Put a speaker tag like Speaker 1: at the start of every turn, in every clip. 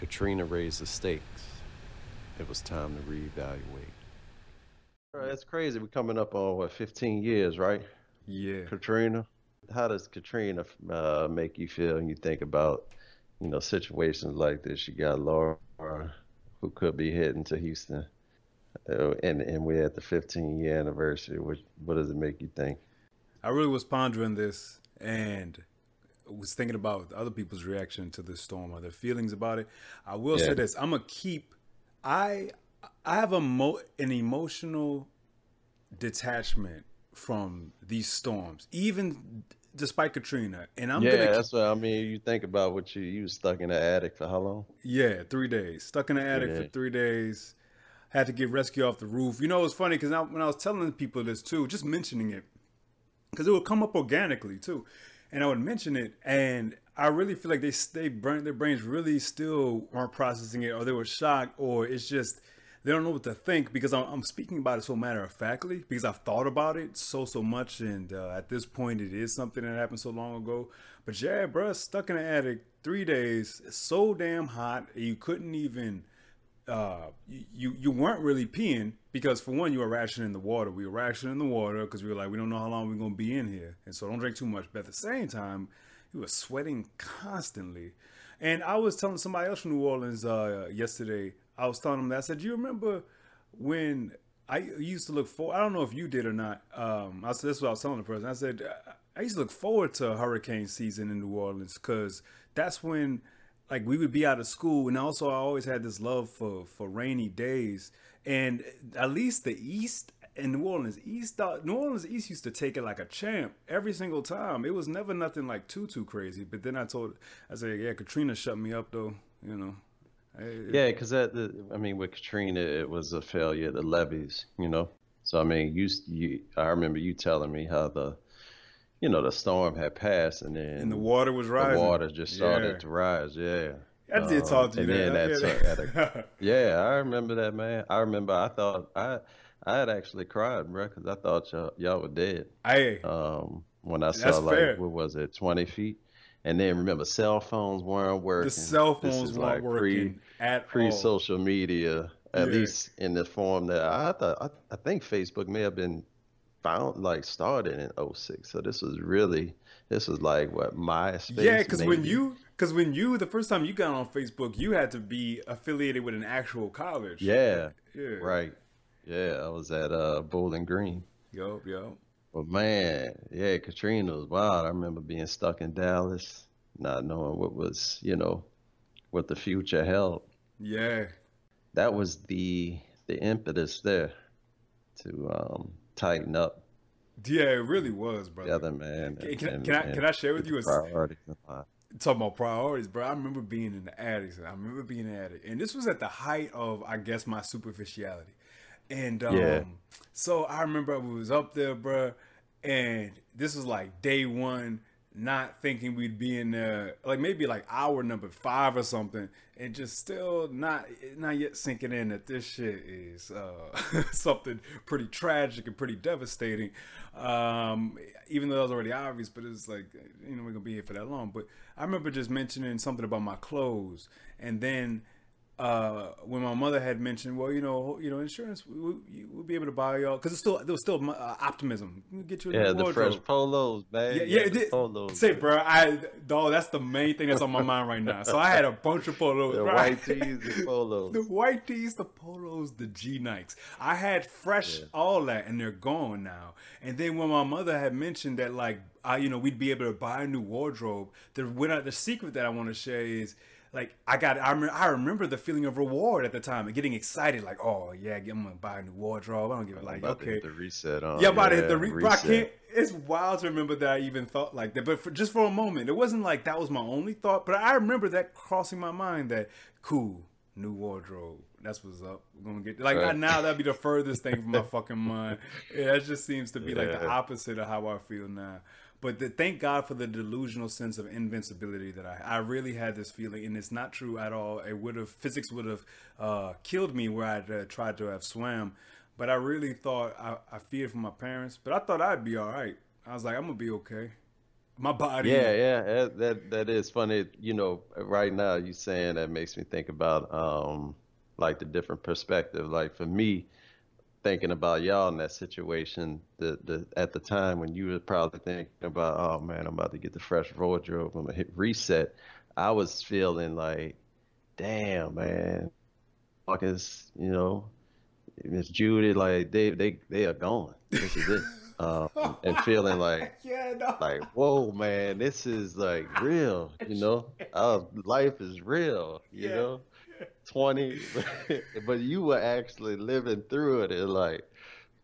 Speaker 1: Katrina raised the stakes. It was time to reevaluate.
Speaker 2: That's crazy. We're coming up on what 15 years, right?
Speaker 3: Yeah.
Speaker 2: Katrina. How does Katrina uh, make you feel when you think about, you know, situations like this? You got Laura, who could be heading to Houston, uh, and and we're at the 15 year anniversary. What what does it make you think?
Speaker 3: I really was pondering this and was thinking about other people's reaction to this storm or their feelings about it. I will
Speaker 2: Yeah.
Speaker 3: say this: I'm gonna keep. I I have a mo- an emotional detachment from these storms, even despite Katrina. And I'm
Speaker 2: yeah,
Speaker 3: gonna
Speaker 2: that's what I mean. You think about what you you stuck in the attic for how long?
Speaker 3: Yeah, three days. Stuck in the attic for three days. Had to get rescue off the roof. You know, it's funny because when I was telling people this too, just mentioning it, because it would come up organically too, and I would mention it, and I really feel like they they burnt their brains really still aren't processing it, or they were shocked, or it's just they don't know what to think because I'm, I'm speaking about it so matter of factly because I've thought about it so so much, and uh, at this point it is something that happened so long ago. But yeah, bruh, stuck in the attic three days, so damn hot, you couldn't even uh, you you weren't really peeing because for one you were rationing the water. We were rationing the water because we were like we don't know how long we're gonna be in here, and so don't drink too much. But at the same time, you were sweating constantly. And I was telling somebody else from New Orleans uh, yesterday. I was telling them that I said, "Do you remember when I used to look for? I don't know if you did or not. Um, I said this is what I was telling the person. I said I used to look forward to hurricane season in New Orleans because that's when like we would be out of school and also I always had this love for for rainy days. And at least the east in New Orleans East uh, New Orleans East used to take it like a champ every single time. It was never nothing like too too crazy. But then I told I said yeah Katrina shut me up though you know.
Speaker 2: Yeah, because that the, I mean with Katrina it was a failure the levees, you know. So I mean you you I remember you telling me how the you know the storm had passed and then
Speaker 3: and the water was rising.
Speaker 2: the water just started
Speaker 3: Yeah.
Speaker 2: to rise. Yeah.
Speaker 3: I did
Speaker 2: Um,
Speaker 3: talk to you
Speaker 2: and then
Speaker 3: that,
Speaker 2: that's
Speaker 3: yeah.
Speaker 2: at a- Yeah, I remember that, man. I remember. I thought I, I had actually cried, bro, because I thought y'all, y'all were dead.
Speaker 3: Hey,
Speaker 2: Um, when I saw like
Speaker 3: fair.
Speaker 2: what was it, twenty feet, and then remember cell phones weren't working.
Speaker 3: the cell phones weren't
Speaker 2: like
Speaker 3: working at
Speaker 2: Pre social media, at
Speaker 3: Yeah.
Speaker 2: least in the form that I thought. I, I think Facebook may have been found like started in 06. So this was really this was like what MySpace.
Speaker 3: Yeah, because when you, because when you, the first time you got on Facebook, you had to be affiliated with an actual college.
Speaker 2: Yeah.
Speaker 3: Yeah.
Speaker 2: Right. Yeah, I was at uh Bowling Green.
Speaker 3: Yup, yup.
Speaker 2: But man, yeah, Katrina was wild. I remember being stuck in Dallas, not knowing what was, you know, what the future held.
Speaker 3: Yeah.
Speaker 2: That was the the impetus there to um tighten up
Speaker 3: Yeah, it really was, brother.
Speaker 2: together, man.
Speaker 3: Can- can I-
Speaker 2: and-
Speaker 3: can I- can I share with you a
Speaker 2: priorities.
Speaker 3: Talking about priorities, bro. I remember being in the attic. I remember being in the attic, and this was at the height of, I guess, my superficiality. And um,
Speaker 2: Yeah.
Speaker 3: so I remember we was up there, bro, and this was like day one, not thinking we'd be in there, like maybe like hour number five or something, and just still not not yet sinking in that this shit is uh, something pretty tragic and pretty devastating. Um, even though that was already obvious, but it's like you know we're gonna be here for that long. But I remember just mentioning something about my clothes, and then uh, when my mother had mentioned, well, you know, you know, insurance, we, we, we'll be able to buy y'all because it's still there was still uh, optimism. We'll get you a
Speaker 2: Yeah, the fresh polos, man.
Speaker 3: Yeah, yeah, did.
Speaker 2: polos.
Speaker 3: Say, bro, I dog. That's the main thing that's on my mind right now. So I had a bunch of polos.
Speaker 2: The
Speaker 3: bro.
Speaker 2: white tees, the polos.
Speaker 3: the white tees, the polos, the G Nikes. I had fresh all that, and they're gone now. And then when my mother had mentioned that, like, I, you know, we'd be able to buy a new wardrobe. The when I, the secret that I want to share is. Like I got, I, rem- I remember the feeling of reward at the time and getting excited, like, oh yeah, I'm gonna buy a new wardrobe. I don't give a like, okay,
Speaker 2: the reset on.
Speaker 3: yeah, I'm about to hit the re- bro, I
Speaker 2: reset.
Speaker 3: can't. It's wild to remember that I even thought like that, but for, just for a moment, it wasn't like that was my only thought. But I remember that crossing my mind that cool new wardrobe. That's what's up. We're gonna get like
Speaker 2: Right.
Speaker 3: now. That'd be the furthest thing from my fucking mind. Yeah, it just seems to be like the opposite of how I feel now. But the, thank God for the delusional sense of invincibility that I I really had this feeling, and it's not true at all. It would have physics would have uh, killed me where I'd uh, tried to have swam. But I really thought I, I feared for my parents, but I thought I'd be all right. I was like, I'm gonna be okay. my body.
Speaker 2: Yeah, yeah, that, that is funny. You know, right now you saying that makes me think about um like the different perspective. Like for me, thinking about y'all in that situation, the the at the time when you were probably thinking about, oh man, I'm about to get the fresh wardrobe, I'm gonna hit reset. I was feeling like, damn, man, Marcus, you know, Miss Judy, like they they they are gone. This is it. Um, and feeling like,
Speaker 3: yeah, no.
Speaker 2: like, whoa, man, this is like real, you know. Our life is real, you
Speaker 3: Yeah.
Speaker 2: know. Twenty, but you were actually living through it, and like,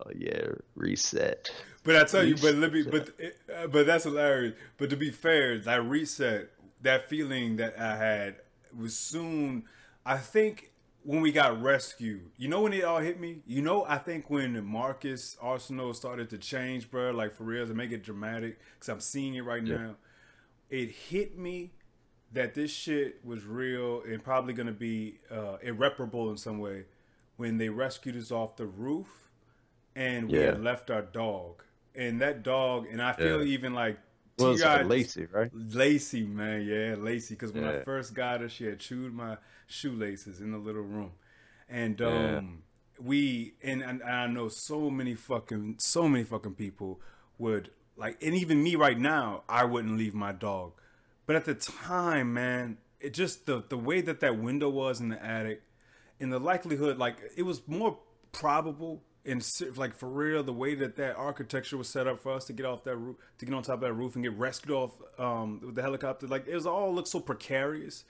Speaker 2: oh yeah, reset.
Speaker 3: But I tell you, but let me, but uh, but that's hilarious. But to be fair, that reset, that feeling that I had was soon. I think when we got rescued, you know when it all hit me. You know, I think when Marcus Arsenal started to change, bro, like for real, to make it dramatic, because I'm seeing it right
Speaker 2: Yeah.
Speaker 3: now. It hit me that this shit was real and probably gonna be uh, irreparable in some way when they rescued us off the roof and we
Speaker 2: Yeah.
Speaker 3: had left our dog. And that dog, and I feel
Speaker 2: Yeah.
Speaker 3: even like
Speaker 2: Well,
Speaker 3: T.I.
Speaker 2: Lacey, right?
Speaker 3: Lacey, man, yeah, Lacey. Because when I first got her, she had chewed my shoelaces in the little room, and
Speaker 2: Yeah.
Speaker 3: um, we and, and I know so many fucking so many fucking people would like, and even me right now, I wouldn't leave my dog. But at the time, man, it just the the way that that window was in the attic, and the likelihood, like it was more probable and like for real, the way that that architecture was set up for us to get off that roof, to get on top of that roof and get rescued off um, with the helicopter, like it was all looked so precarious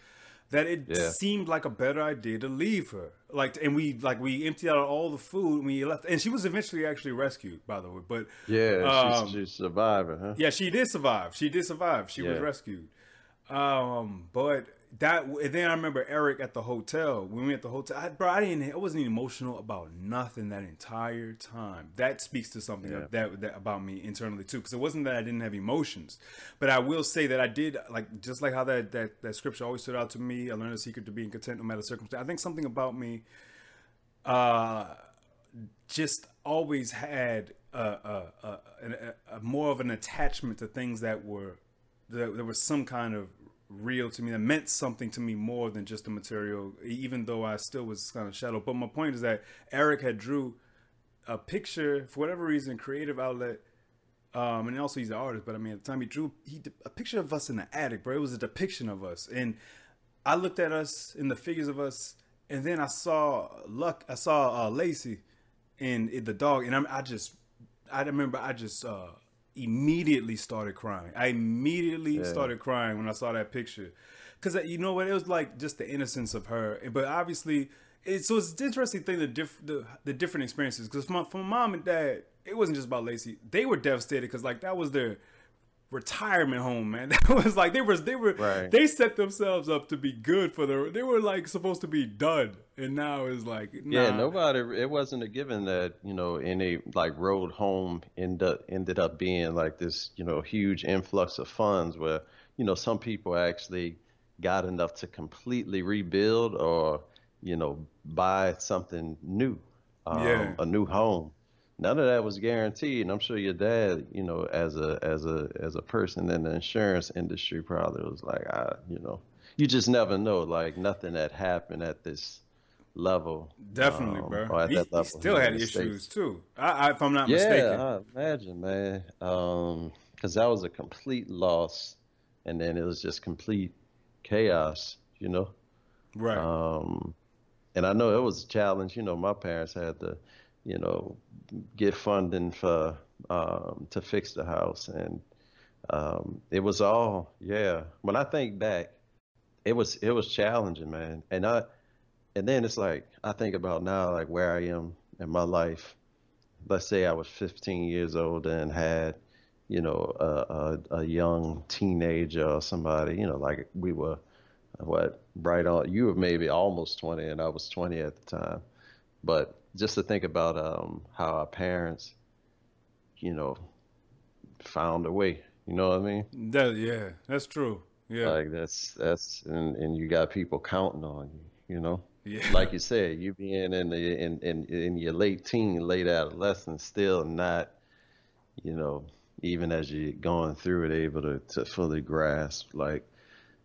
Speaker 3: that it
Speaker 2: Yeah.
Speaker 3: seemed like a better idea to leave her. Like, and we like we emptied out all the food and we left, and she was eventually actually rescued, by the way. But
Speaker 2: Yeah,
Speaker 3: Um,
Speaker 2: she's, she's surviving, huh?
Speaker 3: yeah, she did survive. She did survive. She was rescued. Um, but that and then I remember Eric at the hotel. When we were at the hotel, I, bro, I didn't. I wasn't emotional about nothing that entire time. That speaks to something
Speaker 2: Yeah.
Speaker 3: that, that about me internally too. Because it wasn't that I didn't have emotions, but I will say that I did. Like just like how that that that scripture always stood out to me. I learned a secret to being content no matter circumstance. I think something about me. Uh, just always had a, a, a, a, a more of an attachment to things that were there was some kind of real to me that meant something to me more than just the material even though i still was kind of shallow but my point is that eric had drew a picture for whatever reason creative outlet um, and also he's an artist, but I mean, at the time he drew he a picture of us in the attic, bro. It was a depiction of us, and I looked at us in the figures of us, and then I saw Luck, I saw uh, Lacey, and it, the dog, and I'm, I just, I remember I just uh, immediately started crying. I immediately
Speaker 2: Yeah.
Speaker 3: started crying when I saw that picture, because uh, you know what, it was like just the innocence of her, but obviously. It, so it's an interesting thing the diff, the, the different experiences because for, for mom and dad it wasn't just about Lacey they were devastated because like that was their retirement home man that was like they were they were
Speaker 2: Right.
Speaker 3: they set themselves up to be good for the they were like supposed to be done and now it's like
Speaker 2: Yeah, nobody. It wasn't a given that you know any like road home end up ended up being like this you know huge influx of funds where you know some people actually got enough to completely rebuild or you know buy something new, um,
Speaker 3: Yeah.
Speaker 2: a new home. None of that was guaranteed, and I'm sure your dad, you know, as a as a as a person in the insurance industry, probably was like, I, you know, you just never know. Like nothing that happened at this level.
Speaker 3: definitely
Speaker 2: um,
Speaker 3: bro he, he still had issues
Speaker 2: States.
Speaker 3: too I, I, if i'm not
Speaker 2: Yeah,
Speaker 3: mistaken
Speaker 2: I imagine, man. Um, because that was a complete loss, and then it was just complete chaos, you know.
Speaker 3: right
Speaker 2: Um, and I know it was a challenge. You know, my parents had to, you know, get funding for um, to fix the house, and um, it was all yeah. When I think back, it was it was challenging, man. And I, and then it's like I think about now, like where I am in my life. Let's say I was 15 years old and had, you know, a, a, a young teenager or somebody, you know, like we were what right on you were maybe almost 20 and I was 20 at the time. But just to think about um how our parents you know found a way you know what I mean?
Speaker 3: That, yeah that's true yeah.
Speaker 2: Like that's that's and, and you got people counting on you you know
Speaker 3: yeah
Speaker 2: like you said you being in the in, in in your late teen late adolescence still not you know even as you're going through it, able to, to fully grasp like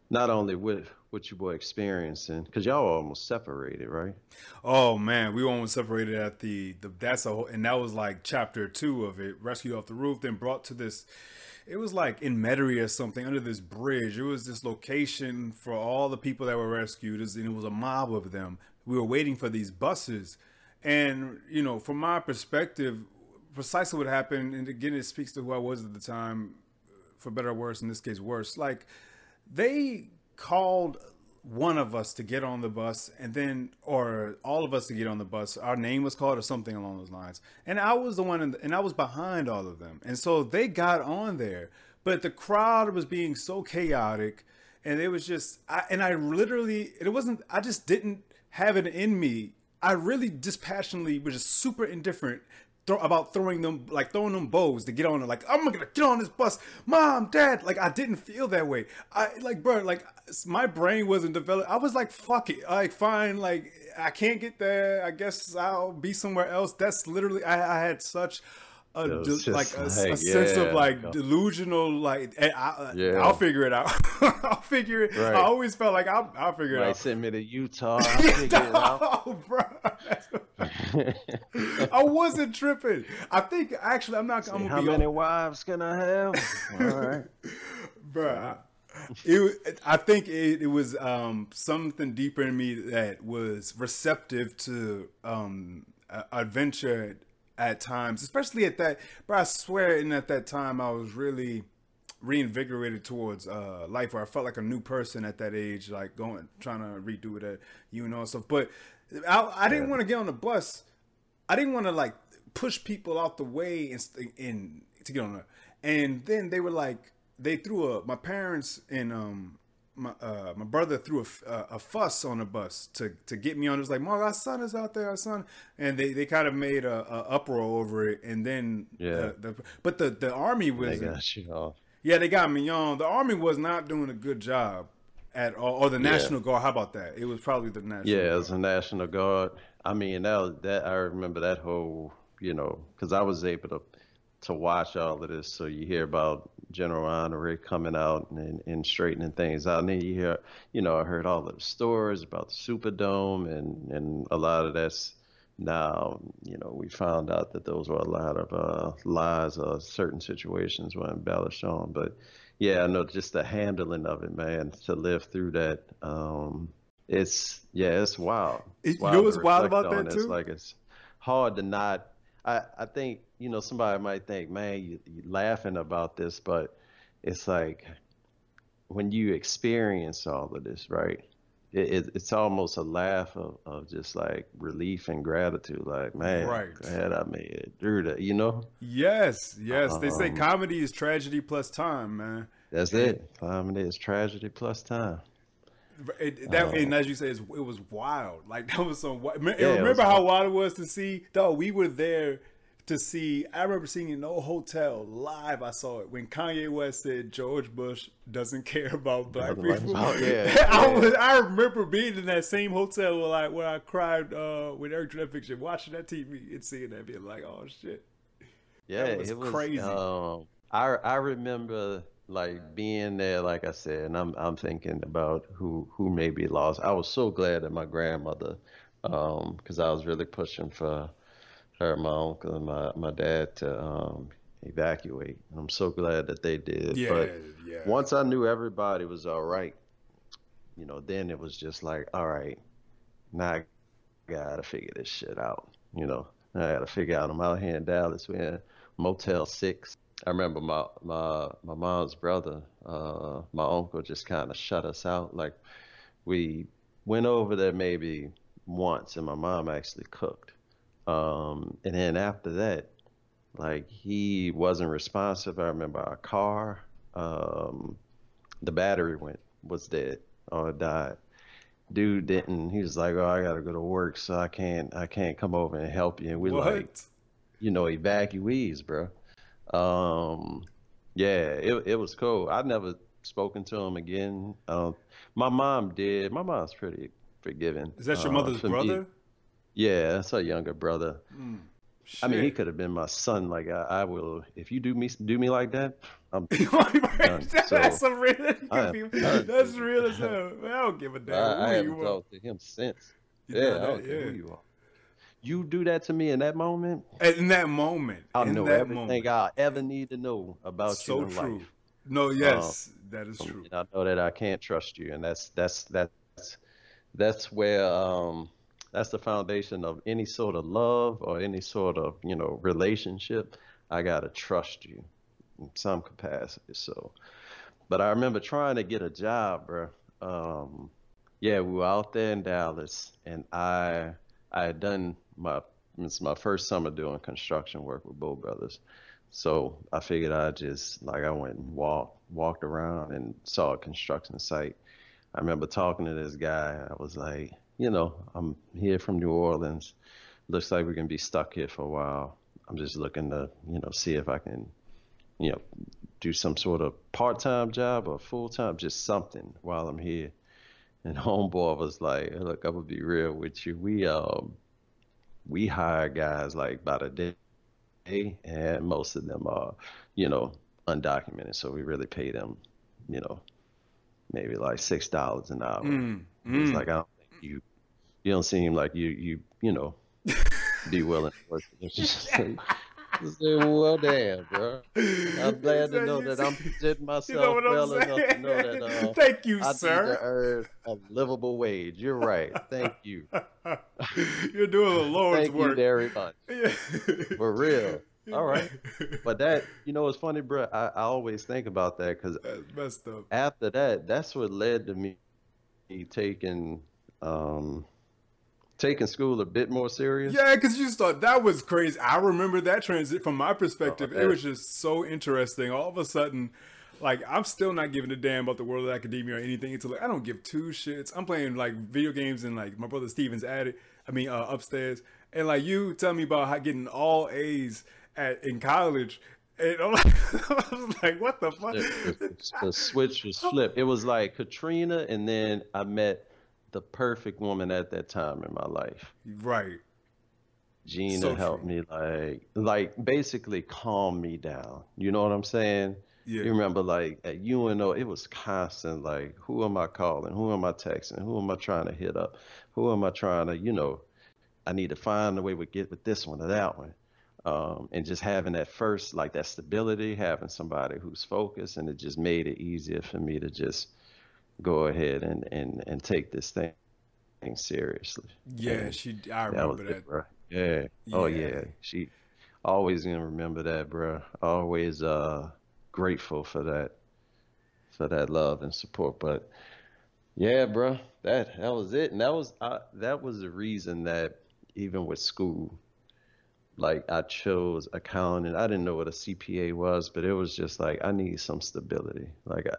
Speaker 2: not only what what you were experiencing because y'all were almost separated, right?
Speaker 3: Oh man, we were almost separated at the, the that's a whole, and that was like chapter two of it. Rescued off the roof, then brought to this. It was like in Metairie or something under this bridge. It was this location for all the people that were rescued, and it was a mob of them. We were waiting for these buses, and you know, from my perspective, precisely what happened, and again, it speaks to who I was at the time, for better or worse. In this case, worse. Like they called one of us to get on the bus and then or all of us to get on the bus our name was called or something along those lines. And i was the one the, and i was behind all of them. And so they got on there but the crowd was being so chaotic and it was just I, and i literally it wasn't i just didn't have it in me. I really dispassionately was just super indifferent throw, about throwing them like throwing them bows to get on it. Like I'm gonna get on this bus, mom, dad. Like I didn't feel that way. I like, bro, like my brain wasn't developed. I was like, fuck it, like fine, like I can't get there. I guess I'll be somewhere else. That's literally I, I had such a de- like a, a sense of like delusional like I, I, yeah. I'll figure it out. I'll figure it. Right. I always felt like I'll, I'll figure it out.
Speaker 2: Send me to Utah. I'll figure it out.
Speaker 3: bro. I wasn't tripping. I think actually I'm not.
Speaker 2: See, I'm how many on. wives can I have? All right,
Speaker 3: bro. it, I think it, it was um, something deeper in me that was receptive to um, adventure at times, especially at that. But I swear, and at that time, I was really reinvigorated towards uh, life, where I felt like a new person at that age, like going trying to redo it at you know and stuff. But I, I didn't yeah. want to get on the bus. I didn't want to like push people out the way and, and to get on it. And then they were like, they threw a my parents and um my uh, my brother threw a, uh, a fuss on the bus to to get me on. It was like, "Mark, our son is out there, our son," and they, they kind of made a, a uproar over it. And then
Speaker 2: yeah,
Speaker 3: the, the, but the the army was
Speaker 2: they got you off.
Speaker 3: Yeah, they got me on. The army was not doing a good job at all, or the National yeah. Guard. How about that? It was probably the National.
Speaker 2: Yeah,
Speaker 3: Guard.
Speaker 2: it was the National Guard. I mean, that that I remember that whole, you know, because I was able to to watch all of this. So you hear about General Honore coming out and, and straightening things out. And then you hear, you know, I heard all the stories about the Superdome and, and a lot of that's now, you know, we found out that those were a lot of uh, lies or certain situations were embellished on. But yeah, I know just the handling of it, man, to live through that. Um, it's, yeah, it's wild.
Speaker 3: It's wild you know what's wild about that too?
Speaker 2: It's like it's hard to not I, I think you know somebody might think, man, you, you laughing about this, but it's like when you experience all of this, right? It, it, it's almost a laugh of, of just like relief and gratitude. Like, man,
Speaker 3: right.
Speaker 2: glad I made it through that, you know?
Speaker 3: Yes, yes. Um, they say um, comedy is tragedy plus time, man.
Speaker 2: That's and, it. Comedy is tragedy plus time.
Speaker 3: It, that um, and as you say, it was wild. Like that was some. Yeah, remember was how wild it was to see? Though we were there to see. I remember seeing it in no hotel live. I saw it when Kanye West said George Bush doesn't care about black people.
Speaker 2: Oh, yeah,
Speaker 3: I was. I remember being in that same hotel where like where I cried uh, with Eric Fiction, watching that TV and seeing that, being like, "Oh shit."
Speaker 2: Yeah, was it was crazy. Um, I I remember like being there, like I said, and I'm I'm thinking about who who may be lost. I was so glad that my grandmother, because um, I was really pushing for her, my uncle, and my my dad to um, evacuate. And I'm so glad that they did.
Speaker 3: Yeah,
Speaker 2: but
Speaker 3: yeah.
Speaker 2: once I knew everybody was all right, you know, then it was just like, all right, now I gotta figure this shit out. You know, I gotta figure out. I'm out here in Dallas. We're in Motel Six I remember my my my mom's brother, uh, my uncle, just kind of shut us out. Like we went over there maybe once, and my mom actually cooked. Um, and then after that, like he wasn't responsive. I remember our car, um, the battery went was dead or died. Dude didn't. He was like, "Oh, I gotta go to work, so I can't. I can't come over and help you." And we like, you know, evacuees, bro. Um, yeah, it it was cool. I never spoken to him again. Um, my mom did. My mom's pretty forgiving.
Speaker 3: Is that your uh, mother's brother? Me.
Speaker 2: Yeah, that's her younger brother. Mm. I mean, he could have been my son. Like I, I will, if you do me do me like that, I'm
Speaker 3: that's
Speaker 2: So,
Speaker 3: some real. That's real as hell. I don't give a damn
Speaker 2: I, I haven't talked to him since.
Speaker 3: You
Speaker 2: yeah, I don't care
Speaker 3: yeah.
Speaker 2: who you are. You do that to me in that moment,
Speaker 3: In that moment, in
Speaker 2: know
Speaker 3: that
Speaker 2: everything
Speaker 3: moment.
Speaker 2: I ever need to know about
Speaker 3: so
Speaker 2: you in
Speaker 3: true.
Speaker 2: life.
Speaker 3: No, yes, that is
Speaker 2: Um,
Speaker 3: true.
Speaker 2: I know that I can't trust you, and that's that's that's that's where um that's the foundation of any sort of love or any sort of you know relationship. I gotta trust you in some capacity. So, but I remember trying to get a job, bro. Um, yeah, we were out there in Dallas, and I I had done my it's my first summer doing construction work with Boh Brothers. So I figured I'd just like I went and walked walked around and saw a construction site. I remember talking to this guy. I was like, you know, I'm here from New Orleans. Looks like we're gonna be stuck here for a while. I'm just looking to, you know, see if I can, you know, do some sort of part-time job or full-time, just something while I'm here. And homeboy was like, look, I'm gonna be real with you. We um we hire guys like by the day and most of them are, you know, undocumented. So we really pay them, you know, maybe like six dollars an hour.
Speaker 3: Mm,
Speaker 2: It's
Speaker 3: mm.
Speaker 2: like I don't you, you don't seem like you, you, you know, be willing to work. I said, well, damn, bro. I'm glad to know that I'm presenting myself
Speaker 3: You know what I'm
Speaker 2: well enough to know that uh,
Speaker 3: Thank you,
Speaker 2: I need to
Speaker 3: sir.
Speaker 2: earn a livable wage. You're right. Thank you.
Speaker 3: You're doing the Lord's
Speaker 2: Thank you
Speaker 3: work.
Speaker 2: very much.
Speaker 3: Yeah.
Speaker 2: For real. All right. But that, you know, it's funny, bro. I, I always think about that because
Speaker 3: messed up.
Speaker 2: after that, that's what led to me taking, um, taking school a bit more serious.
Speaker 3: Yeah, because you thought that was crazy. I remember that transit from my perspective.
Speaker 2: Oh,
Speaker 3: it was just so interesting. All of a sudden, like I'm still not giving a damn about the world of academia or anything. It's like I don't give two shits. I'm playing like video games and like my brother Steven's at it. I mean, uh, upstairs, and like you tell me about how getting all A's at in college. And I'm like, I was like, what the fuck?
Speaker 2: The, the, the switch was flipped. It was like Katrina, and then I met the perfect woman at that time in my life.
Speaker 3: right.
Speaker 2: Gina
Speaker 3: So
Speaker 2: helped me like like basically calm me down. You know what I'm saying?
Speaker 3: Yeah.
Speaker 2: You remember like at UNO, it was constant like who am I calling? Who am I texting? Who am I trying to hit up? Who am I trying to, you know, I need to find a way to get with this one or that one. Um, and just having that first like that stability, having somebody who's focused and it just made it easier for me to just go ahead and and, and take this thing seriously.
Speaker 3: Yeah,
Speaker 2: And
Speaker 3: she. I remember that.
Speaker 2: bro. Yeah. Oh
Speaker 3: Yeah.
Speaker 2: yeah. She always gonna remember that, bro. Always uh grateful for that, for that love and support. But yeah, bro, that that was it, and that was I, that was the reason that even with school, like I chose accounting. I didn't know what a CPA was, but it was just like I need some stability. Like I,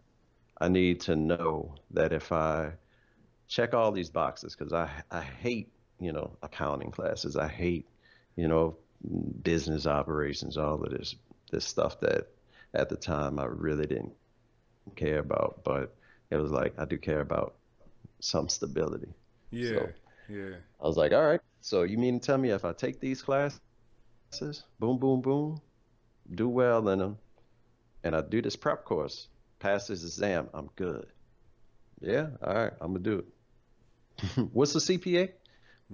Speaker 2: I need to know that if I check all these boxes, because I I hate you know accounting classes. I hate you know business operations, all of this this stuff that at the time I really didn't care about, but it was like I do care about some stability.
Speaker 3: Yeah,
Speaker 2: So-
Speaker 3: yeah.
Speaker 2: I was like, all right, so you mean to tell me if I take these classes, boom, boom, boom, do well in them, and I do this prep course, pass this exam, I'm good. Yeah, all right, I'm gonna do it. What's the CPA?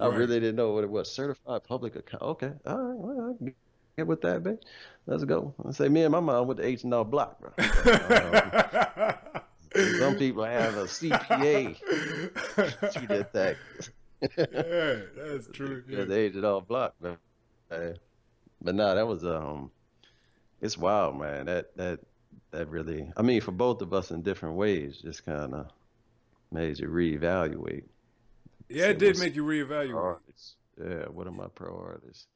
Speaker 2: I really didn't know what it was. Certified public account. Okay, all right, well, I can get with that, babe. Let's go. I say, me and my mom went to H and R Block, bro. Um, some people have a CPA through did that.
Speaker 3: yeah, that's true.
Speaker 2: Yeah, they aged it all block, man. But nah, that was um, it's wild, man. That that that really, I mean, for both of us in different ways, just kind of made you reevaluate
Speaker 3: Yeah, it did make you reevaluate.
Speaker 2: priorities. Yeah, what are my priorities?